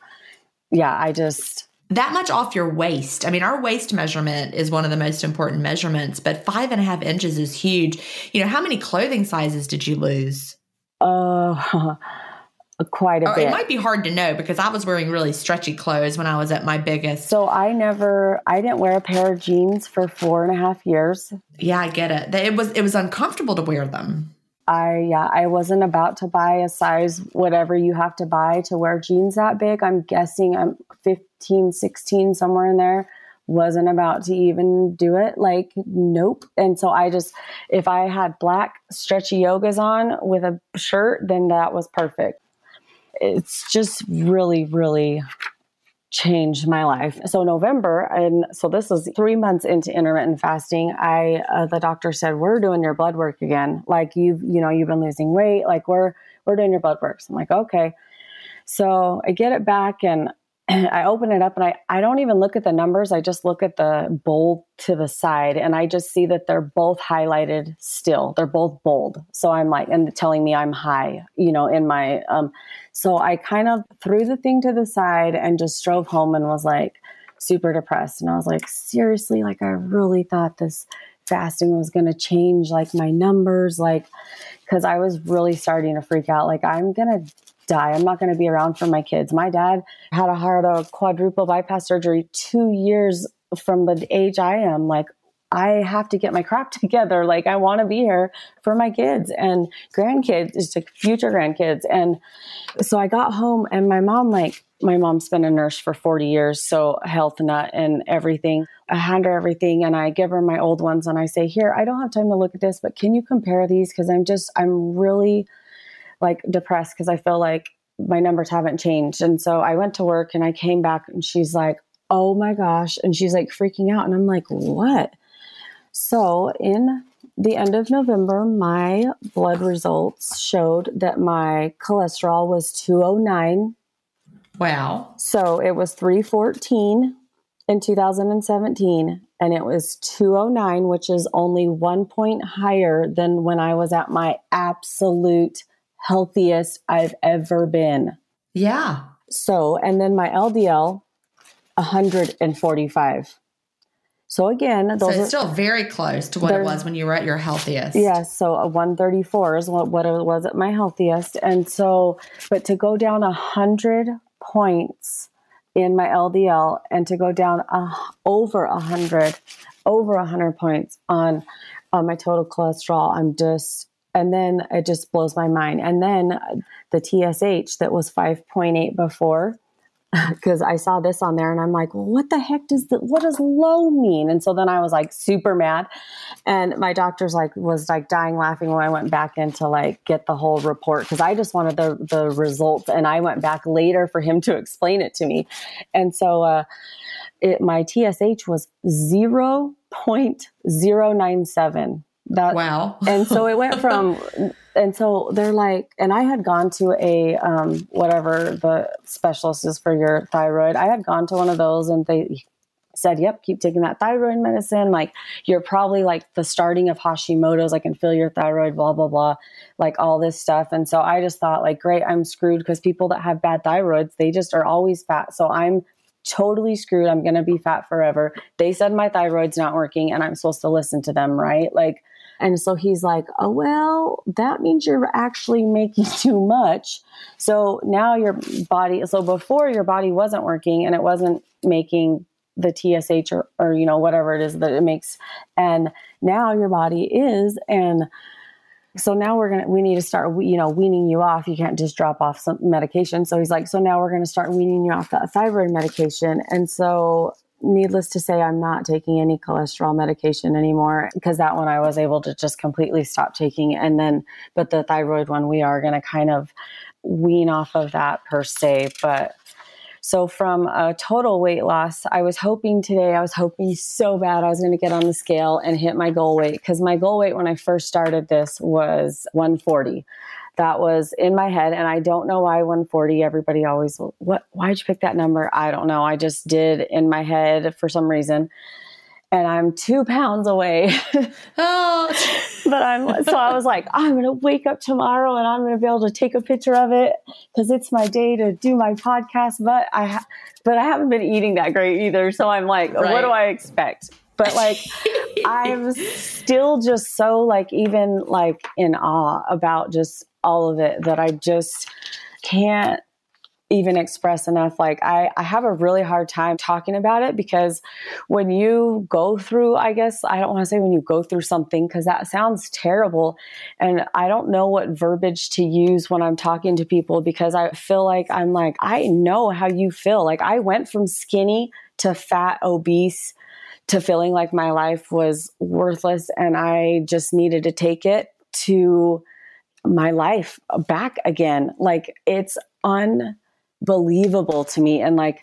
yeah, I just that much off your waist. I mean, our waist measurement is one of the most important measurements, but five and a half inches is huge. You know, how many clothing sizes did you lose? Uh, quite a oh, bit. It might be hard to know because I was wearing really stretchy clothes when I was at my biggest. So I never, I didn't wear a pair of jeans for four and a half years. Yeah, I get it. It was, it was uncomfortable to wear them. I yeah, I wasn't about to buy a size whatever you have to buy to wear jeans that big. I'm guessing I'm 15, 16 somewhere in there. Wasn't about to even do it. Like nope. And so I just if I had black stretchy yogas on with a shirt, then that was perfect. It's just really really changed my life. So November, and so this is three months into intermittent fasting. I uh, the doctor said we're doing your blood work again. Like you've you know you've been losing weight. Like we're we're doing your blood work. So I'm like okay. So I get it back and I open it up and I, I don't even look at the numbers. I just look at the bold to the side and I just see that they're both highlighted still. They're both bold. So I'm like, and telling me I'm high, you know, in my, um, so I kind of threw the thing to the side and just drove home and was like super depressed. And I was like, seriously, like I really thought this fasting was going to change like my numbers, like, cause I was really starting to freak out. Like I'm going to die. I'm not going to be around for my kids. My dad had a heart, a quadruple bypass surgery two years from the age I am. Like, I have to get my crap together. Like, I want to be here for my kids and grandkids, just like future grandkids. And so I got home, and my mom, like, my mom's been a nurse for 40 years, so health nut and everything. I hand her everything and I give her my old ones and I say, Here, I don't have time to look at this, but can you compare these? Because I'm just, I'm really like depressed because I feel like my numbers haven't changed. And so I went to work and I came back and she's like, oh my gosh. And she's like freaking out. And I'm like, what? So in the end of November, my blood results showed that my cholesterol was 209. Wow. So it was 314 in 2017 and it was 209 which is only 1 point higher than when I was at my absolute healthiest I've ever been. Yeah. So, and then my LDL, 145. So again, those so it's are, still very close to what it was when you were at your healthiest. Yes, yeah, so a 134 is what, what it was at my healthiest, and so, but to go down a hundred points in my LDL and to go down a, over a hundred, over a hundred points on on my total cholesterol, I'm just and then it just blows my mind. And then the TSH that was 5.8 before, because I saw this on there and I'm like, what the heck does the, what does low mean? And so then I was like super mad. And my doctor's like, was like dying laughing when I went back in to like get the whole report because I just wanted the, the results. And I went back later for him to explain it to me. And so, uh, it, my TSH was 0.097 that wow. and so it went from and so they're like and I had gone to a um whatever the specialist is for your thyroid. I had gone to one of those and they said, "Yep, keep taking that thyroid medicine. Like you're probably like the starting of Hashimoto's. I can feel your thyroid, blah blah blah, like all this stuff." And so I just thought, like, great, I'm screwed because people that have bad thyroids, they just are always fat. So I'm totally screwed. I'm to be fat forever. They said my thyroid's not working, and I'm supposed to listen to them, right? Like and so he's like, oh, well, that means you're actually making too much. So now your body, so before your body wasn't working and it wasn't making the TSH or, or you know whatever it is that it makes. And now your body is and so now we're gonna we need to start you know weaning you off. You can't just drop off some medication. So he's like so now we're gonna start weaning you off that thyroid medication. And so needless to say i'm not taking any cholesterol medication anymore because that one i was able to just completely stop taking. And then but the thyroid one we are gonna kind of wean off of that per se. But so from a total weight loss, I was hoping today, I was hoping so bad I was going to get on the scale and hit my goal weight because my goal weight when I first started this was 140 that was in my head and i don't know why 140 everybody always what why'd you pick that number i don't know i just did in my head for some reason and I'm two pounds away. oh. but I'm so I was like, I'm gonna wake up tomorrow and I'm gonna be able to take a picture of it because it's my day to do my podcast. But I, ha- but I haven't been eating that great either. So I'm like, right. what do I expect? But like, I'm still just so like even like in awe about just all of it that I just can't even express enough. Like I, I have a really hard time talking about it because when you go through, I guess I don't want to say when you go through something because that sounds terrible. And I don't know what verbiage to use when I'm talking to people because I feel like I'm like, I know how you feel. Like I went from skinny to fat, obese to feeling like my life was worthless and I just needed to take it to my life back again. Like it's unbelievable to me and like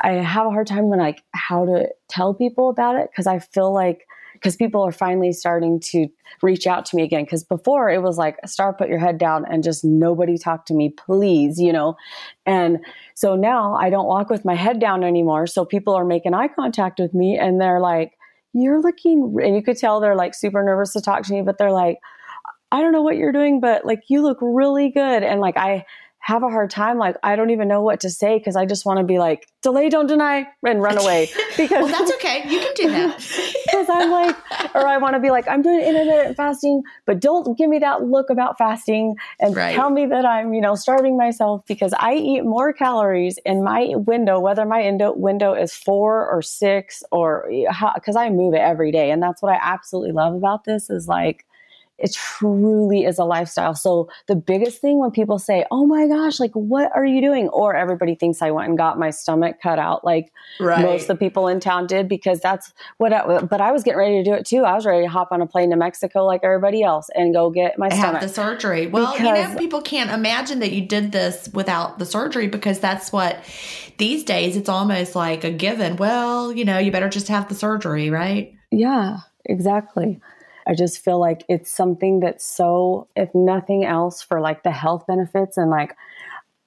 I have a hard time when like how to tell people about it because I feel like because people are finally starting to reach out to me again. Because before it was like star put your head down and just nobody talk to me please you know? And so now I don't walk with my head down anymore. So people are making eye contact with me and they're like you're looking and you could tell they're like super nervous to talk to me but they're like I don't know what you're doing but like you look really good. And like I have a hard time. Like, I don't even know what to say because I just want to be like, delay, don't deny, and run away. Because well, that's okay. You can do that. Because I'm like, or I want to be like, I'm doing intermittent fasting, but don't give me that look about fasting and right. tell me that I'm, you know, starving myself because I eat more calories in my window, whether my window is four or six or eh, because I move it every day. And that's what I absolutely love about this is like, it truly is a lifestyle. So the biggest thing when people say, "Oh my gosh, like what are you doing?" or everybody thinks I went and got my stomach cut out like right. most of the people in town did because that's what I, but I was getting ready to do it too. I was ready to hop on a plane to Mexico like everybody else and go get my stomach. Have the surgery. Well, because, you know, people can't imagine that you did this without the surgery because that's what these days it's almost like a given. Well, you know, you better just have the surgery, right? Yeah, exactly. I just feel like it's something that's so, if nothing else, for like the health benefits and like,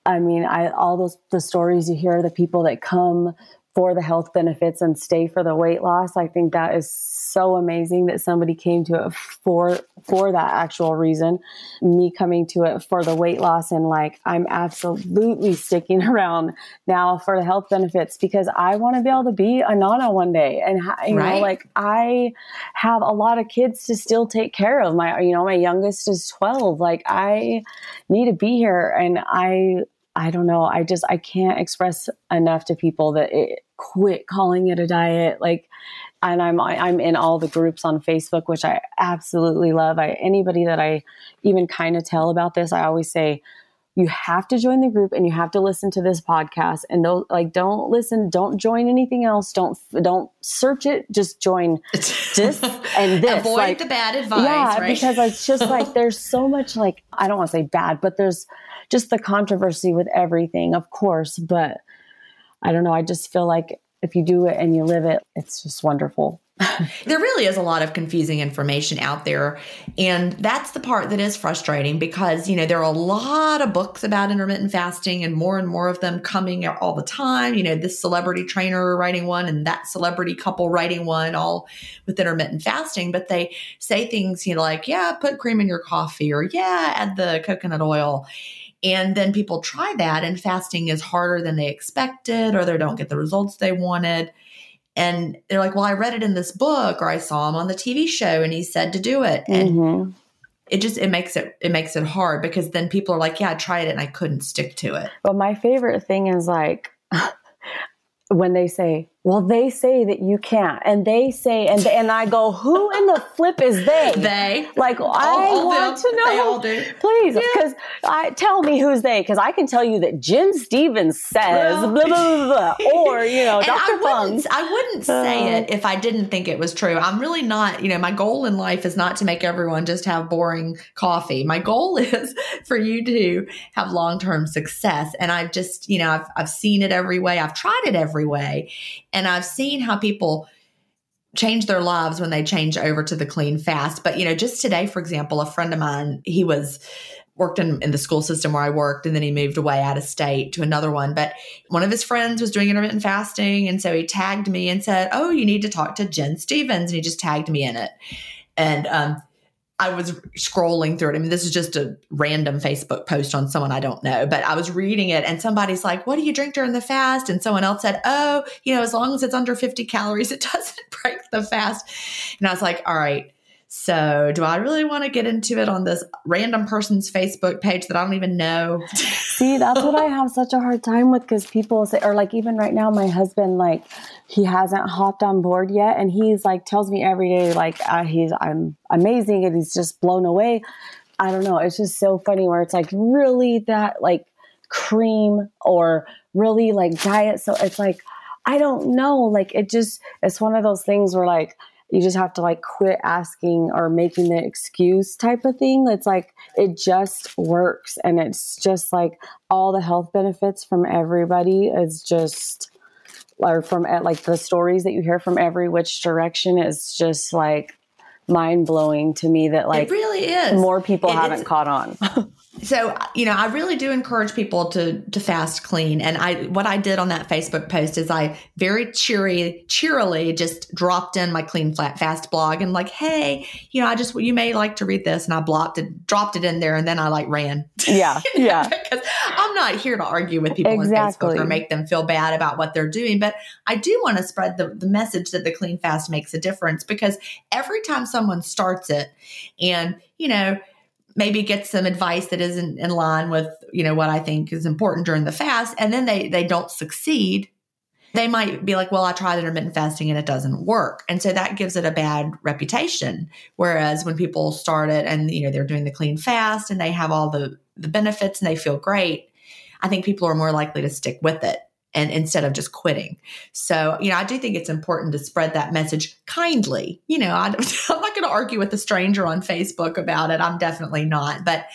I mean, I all those the stories you hear, the people that come for the health benefits and stay for the weight loss. I think that is so amazing that somebody came to it for for that actual reason. Me coming to it for the weight loss and like I'm absolutely sticking around now for the health benefits because I want to be able to be a nana one day and you right. know like I have a lot of kids to still take care of. My you know my youngest is 12. Like I need to be here and I I don't know. I just I can't express enough to people that it, quit calling it a diet. Like, and I'm I'm in all the groups on Facebook, which I absolutely love. I anybody that I even kind of tell about this, I always say you have to join the group and you have to listen to this podcast and don't like don't listen don't join anything else don't don't search it just join this and this avoid like, the bad advice yeah right? because it's just like there's so much like i don't want to say bad but there's just the controversy with everything, of course. But I don't know. I just feel like if you do it and you live it, it's just wonderful. there really is a lot of confusing information out there. And that's the part that is frustrating because, you know, there are a lot of books about intermittent fasting and more and more of them coming all the time. You know, this celebrity trainer writing one and that celebrity couple writing one, all with intermittent fasting. But they say things, you know, like, yeah, put cream in your coffee or yeah, add the coconut oil. And then people try that, and fasting is harder than they expected, or they don't get the results they wanted. And they're like, Well, I read it in this book, or I saw him on the TV show and he said to do it. And mm-hmm. it just it makes it it makes it hard because then people are like, Yeah, I tried it and I couldn't stick to it. But my favorite thing is like when they say, well, they say that you can't, and they say, and and I go, who in the flip is they? They like all, I all want them. to know. They all do, please, because yeah. I tell me who's they, because I can tell you that Gin Stephens says well, blah, blah, blah, blah, or you know, Dr. Fung. I wouldn't say uh, it if I didn't think it was true. I'm really not. You know, my goal in life is not to make everyone just have boring coffee. My goal is for you to have long term success, and I've just, you know, I've I've seen it every way. I've tried it every way. And I've seen how people change their lives when they change over to the clean fast. But, you know, just today, for example, a friend of mine, he was worked in, in the school system where I worked, and then he moved away out of state to another one. But one of his friends was doing intermittent fasting. And so he tagged me and said, Oh, you need to talk to Gin Stephens. And he just tagged me in it. And um, I was scrolling through it. I mean, this is just a random Facebook post on someone I don't know, but I was reading it and somebody's like, What do you drink during the fast? And someone else said, Oh, you know, as long as it's under 50 calories, it doesn't break the fast. And I was like, All right. So, do I really want to get into it on this random person's Facebook page that I don't even know? See, that's what I have such a hard time with because people say, or like even right now, my husband, like, he hasn't hopped on board yet. And he's like, tells me every day, like, uh, he's, I'm amazing and he's just blown away. I don't know. It's just so funny where it's like really that, like, cream or really like diet. So it's like, I don't know. Like, it just, it's one of those things where, like, you just have to like quit asking or making the excuse type of thing. It's like it just works and it's just like all the health benefits from everybody is just or from eh, like the stories that you hear from every which direction is just like mind blowing to me that like it really is more people it haven't is. caught on. so you know i really do encourage people to to fast clean. And i what i did on that facebook post is i very cheery cheerily just dropped in my clean flat fast blog and like hey you know i just you may like to read this. And i blocked it dropped it in there and then i like ran. Yeah yeah. because i'm not here to argue with people exactly. on facebook or make them feel bad about what they're doing but i do want to spread the, the message that the clean fast makes a difference because every time someone starts it and you know maybe get some advice that isn't in line with you know what i think is important during the fast. And then they they don't succeed. They might be like well i tried intermittent fasting and it doesn't work. And so that gives it a bad reputation. Whereas when people start it and you know they're doing the clean fast and they have all the the benefits and they feel great i think people are more likely to stick with it and instead of just quitting. So, you know, I do think it's important to spread that message kindly. You know, I, am not going to argue with a stranger on Facebook about it. I'm definitely not. But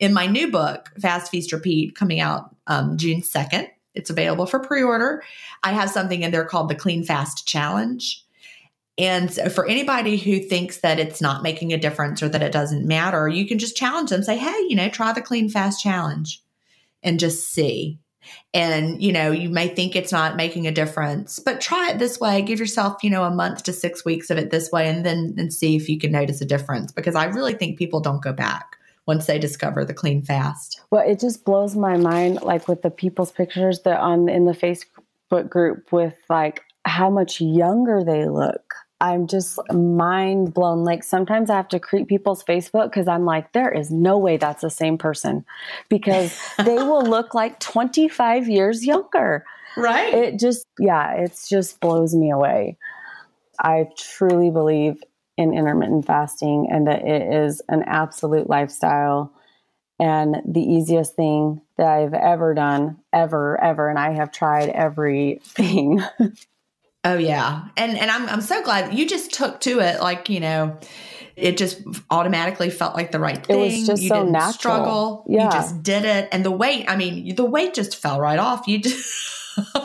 in my new book, Fast Feast Repeat, coming out um, June 2nd, it's available for pre order. I have something in there called the Clean Fast Challenge. And so for anybody who thinks that it's not making a difference or that it doesn't matter, you can just challenge them, say, hey, you know, try the Clean Fast Challenge and just see and you know you may think it's not making a difference but try it this way. Give yourself you know a month to six weeks of it this way and then and see if you can notice a difference because i really think people don't go back once they discover the clean fast. Well it just blows my mind like with the people's pictures that on in the facebook group with like how much younger they look I'm just mind blown. Like sometimes I have to creep people's Facebook because I'm like, there is no way that's the same person because they will look like 25 years younger. Right. It just, yeah, it just blows me away. I truly believe in intermittent fasting and that it is an absolute lifestyle and the easiest thing that I've ever done, ever, ever. And I have tried everything. Oh yeah. And and I'm I'm so glad you just took to it like, you know, it just automatically felt like the right thing. It was just you so didn't natural. struggle. Yeah. You just did it. And the weight, I mean, the weight just fell right off. You just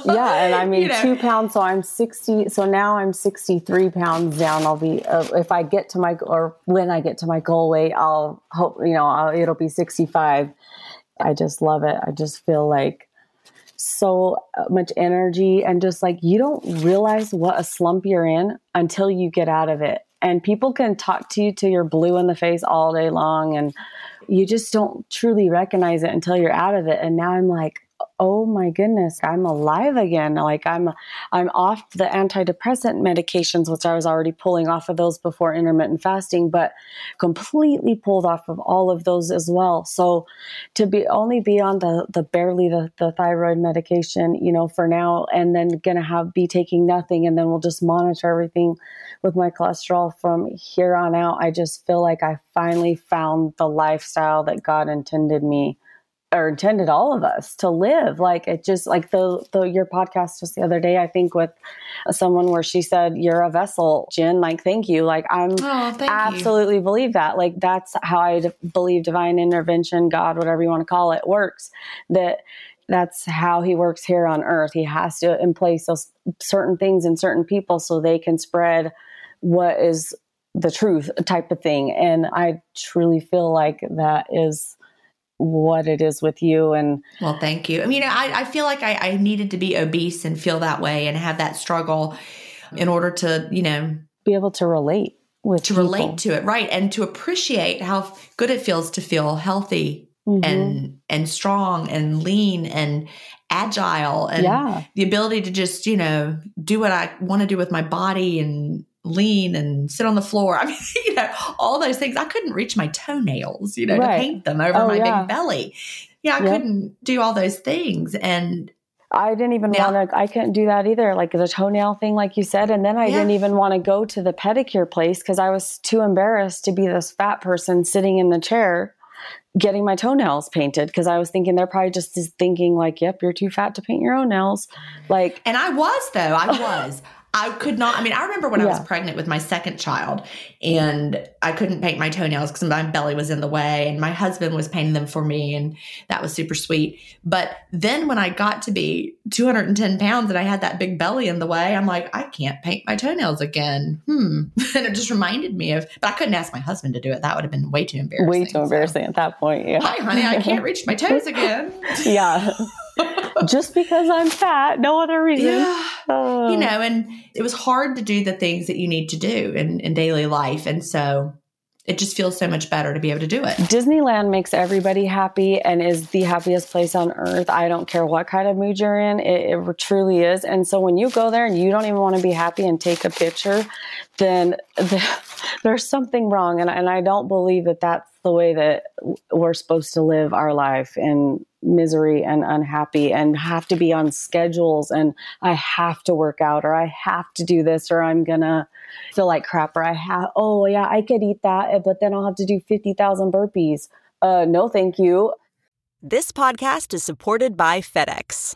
yeah, and I mean you know. two pounds. So I'm sixty. So now I'm sixty three pounds down. I'll be uh, if I get to my or when I get to my goal weight, I'll hope you know I'll, it'll be sixty five. I just love it. I just feel like so uh, much energy and just like you don't realize what a slump you're in until you get out of it. And people can talk to you till you're blue in the face all day long and you just don't truly recognize it until you're out of it. And now I'm like, oh my goodness, I'm alive again. Like I'm, I'm off the antidepressant medications, which I was already pulling off of those before intermittent fasting, but completely pulled off of all of those as well. So to be only be on the, the barely the, the thyroid medication, you know, for now, and then gonna have be taking nothing. And then we'll just monitor everything with my cholesterol from here on out. I just feel like I finally found the lifestyle that God intended me or intended all of us to live. Like it just like the, the your podcast just the other day i think with someone where she said you're a vessel Gin like thank you. Like i'm oh, absolutely you. believe that. Like that's how i d- believe divine intervention god whatever you want to call it works. That that's how he works here on earth. He has to in place those certain things in certain people so they can spread what is the truth type of thing. And i truly feel like that is what it is with you and well thank you i mean i, I feel like I, I needed to be obese and feel that way and have that struggle in order to you know be able to relate with to people. relate to it right and to appreciate how good it feels to feel healthy mm-hmm. and and strong and lean and agile and yeah. the ability to just you know do what i want to do with my body and lean and sit on the floor. I mean, you know, all those things. I couldn't reach my toenails, you know, right. to paint them over oh, my yeah. big belly. Yeah, I couldn't do all those things. And I didn't even yeah. want to, I couldn't do that either, like the toenail thing, like you said. And then I yeah. didn't even want to go to the pedicure place because I was too embarrassed to be this fat person sitting in the chair getting my toenails painted because I was thinking they're probably just thinking like, "Yep, you're too fat to paint your own nails." Like, and I was though. I was. I could not. I mean, I remember when yeah. I was pregnant with my second child and I couldn't paint my toenails because my belly was in the way, and my husband was painting them for me, and that was super sweet. But then when I got to be 210 pounds and I had that big belly in the way, I'm like, I can't paint my toenails again. Hmm. and it just reminded me of, but I couldn't ask my husband to do it. That would have been way too embarrassing. Way too embarrassing so. at that point. Yeah. Hi, honey, I can't reach my toes again. yeah. just because I'm fat, no other reason. Yeah. Oh. You uh. know, and it was hard to do the things that you need to do in, in daily life. And so it just feels so much better to be able to do it. Disneyland makes everybody happy and is the happiest place on earth. I don't care what kind of mood you're in, it, it, truly is. And so when you go there and you don't even want to be happy and take a picture, then the, there's something wrong. And, and I don't believe that that's the way that we're supposed to live our life in misery and unhappy and have to be on schedules and I have to work out or I have to do this or I'm gonna feel like crap or I have oh yeah I could eat that but then I'll have to do 50,000 burpees. Uh no thank you. This podcast is supported by FedEx.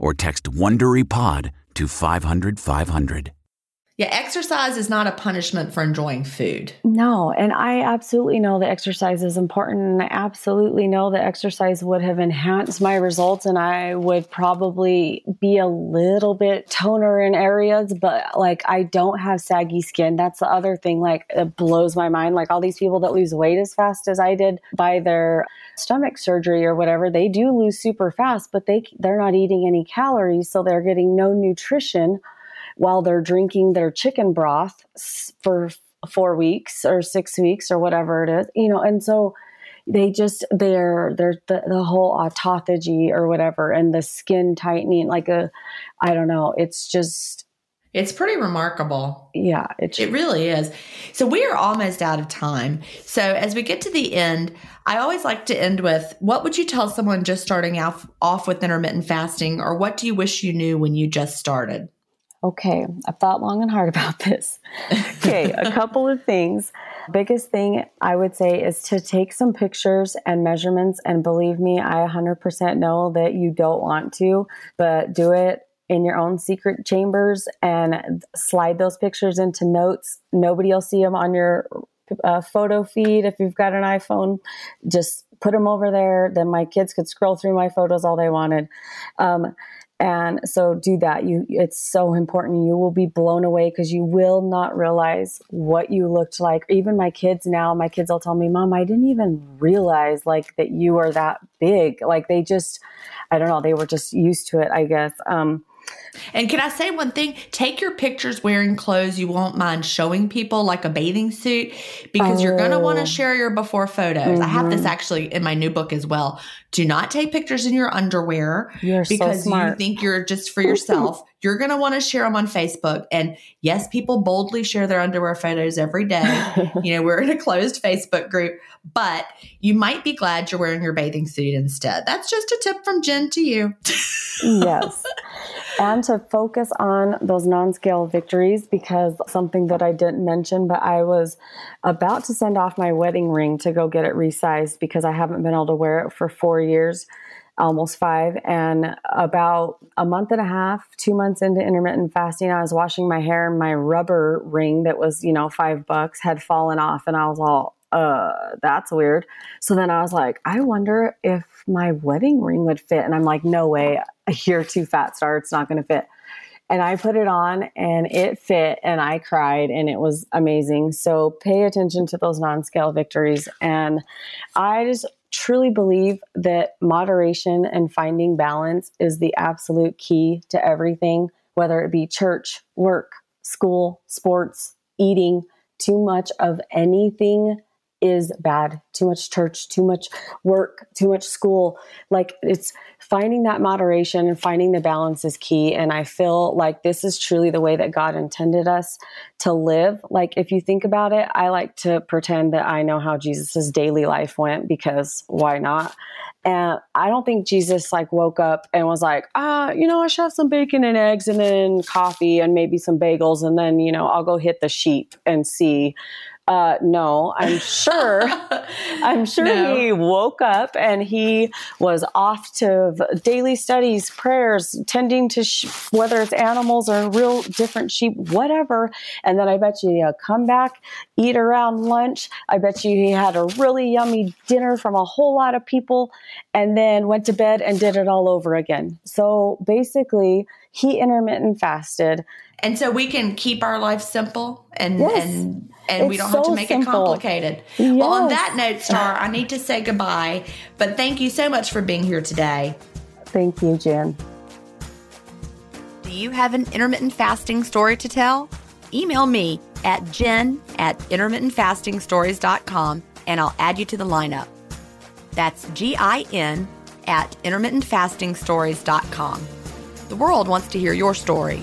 or text WonderyPod to 500 500. Yeah, exercise is not a punishment for enjoying food. No, and I absolutely know that exercise is important. And I absolutely know that exercise would have enhanced my results, and I would probably be a little bit toner in areas, but like I don't have saggy skin. That's the other thing. Like it blows my mind. Like all these people that lose weight as fast as I did by their stomach surgery or whatever, they do lose super fast, but they they're not eating any calories, so they're getting no nutrition while they're drinking their chicken broth for four weeks or six weeks or whatever it is, you know, and so they just they're they're the, the whole autophagy or whatever and the skin tightening like a i don't know it's just it's pretty remarkable. Yeah, it, it really is. So we are almost out of time. So as we get to the end, I always like to end with what would you tell someone just starting off off with intermittent fasting or what do you wish you knew when you just started? Okay, I've thought long and hard about this. Okay, a couple of things. Biggest thing I would say is to take some pictures and measurements. And believe me, I 100% know that you don't want to, but do it in your own secret chambers and slide those pictures into notes. Nobody will see them on your uh, photo feed if you've got an iPhone. Just put them over there. Then my kids could scroll through my photos all they wanted. Um, and so do that you it's so important you will be blown away because you will not realize what you looked like even my kids now my kids will tell me mom i didn't even realize like that you are that big like they just i don't know they were just used to it i guess um and can I say one thing? Take your pictures wearing clothes you won't mind showing people, like a bathing suit, because oh. you're going to want to share your before photos. Mm-hmm. I have this mm-hmm. actually in my new book as well. Do not take pictures in your underwear you're because so you think you're just for yourself. you're going to want to share them on Facebook. And yes, people boldly share their underwear photos every day. you know, we're in a closed Facebook group, but you might be glad you're wearing your bathing suit instead. That's just a tip from Gin to you. yes. And to focus on those non scale victories because something that I didn't mention, but I was about to send off my wedding ring to go get it resized because I haven't been able to wear it for four years almost five. And about a month and a half, two months into intermittent fasting, I was washing my hair and my rubber ring that was, you know, five bucks had fallen off. And I was all, uh, that's weird. So then I was like, I wonder if my wedding ring would fit. And I'm like, no way, you're too fat, star. It's not going to fit. And I put it on and it fit and I cried and it was amazing. So pay attention to those non scale victories. And I just truly believe that moderation and finding balance is the absolute key to everything, whether it be church, work, school, sports, eating. Too much of anything is bad. Too much church, too much work, too much school. Like it's finding that moderation and finding the balance is key. And I feel like this is truly the way that God intended us to live. Like if you think about it, I like to pretend that I know how Jesus's daily life went because why not? And I don't think Jesus like woke up and was like, ah, you know, I should have some bacon and eggs and then coffee and maybe some bagels and then, you know, I'll go hit the sheep and see uh, no, I'm sure. I'm sure no. he woke up and he was off to daily studies, prayers, tending to sh- whether it's animals or real different sheep, whatever. And then I bet you he'll come back, eat around lunch. I bet you he had a really yummy dinner from a whole lot of people, and then went to bed and did it all over again. So basically, he intermittent fasted. And so we can keep our life simple and yes. and and it's we don't so have to make simple. it complicated. Yes. Well, on that note, Star, I need to say goodbye, but thank you so much for being here today. Thank you, Gin. Do you have an intermittent fasting story to tell? Email me at gin at intermittentfastingstories.com and I'll add you to the lineup. That's G I N at intermittentfastingstories.com. The world wants to hear your story.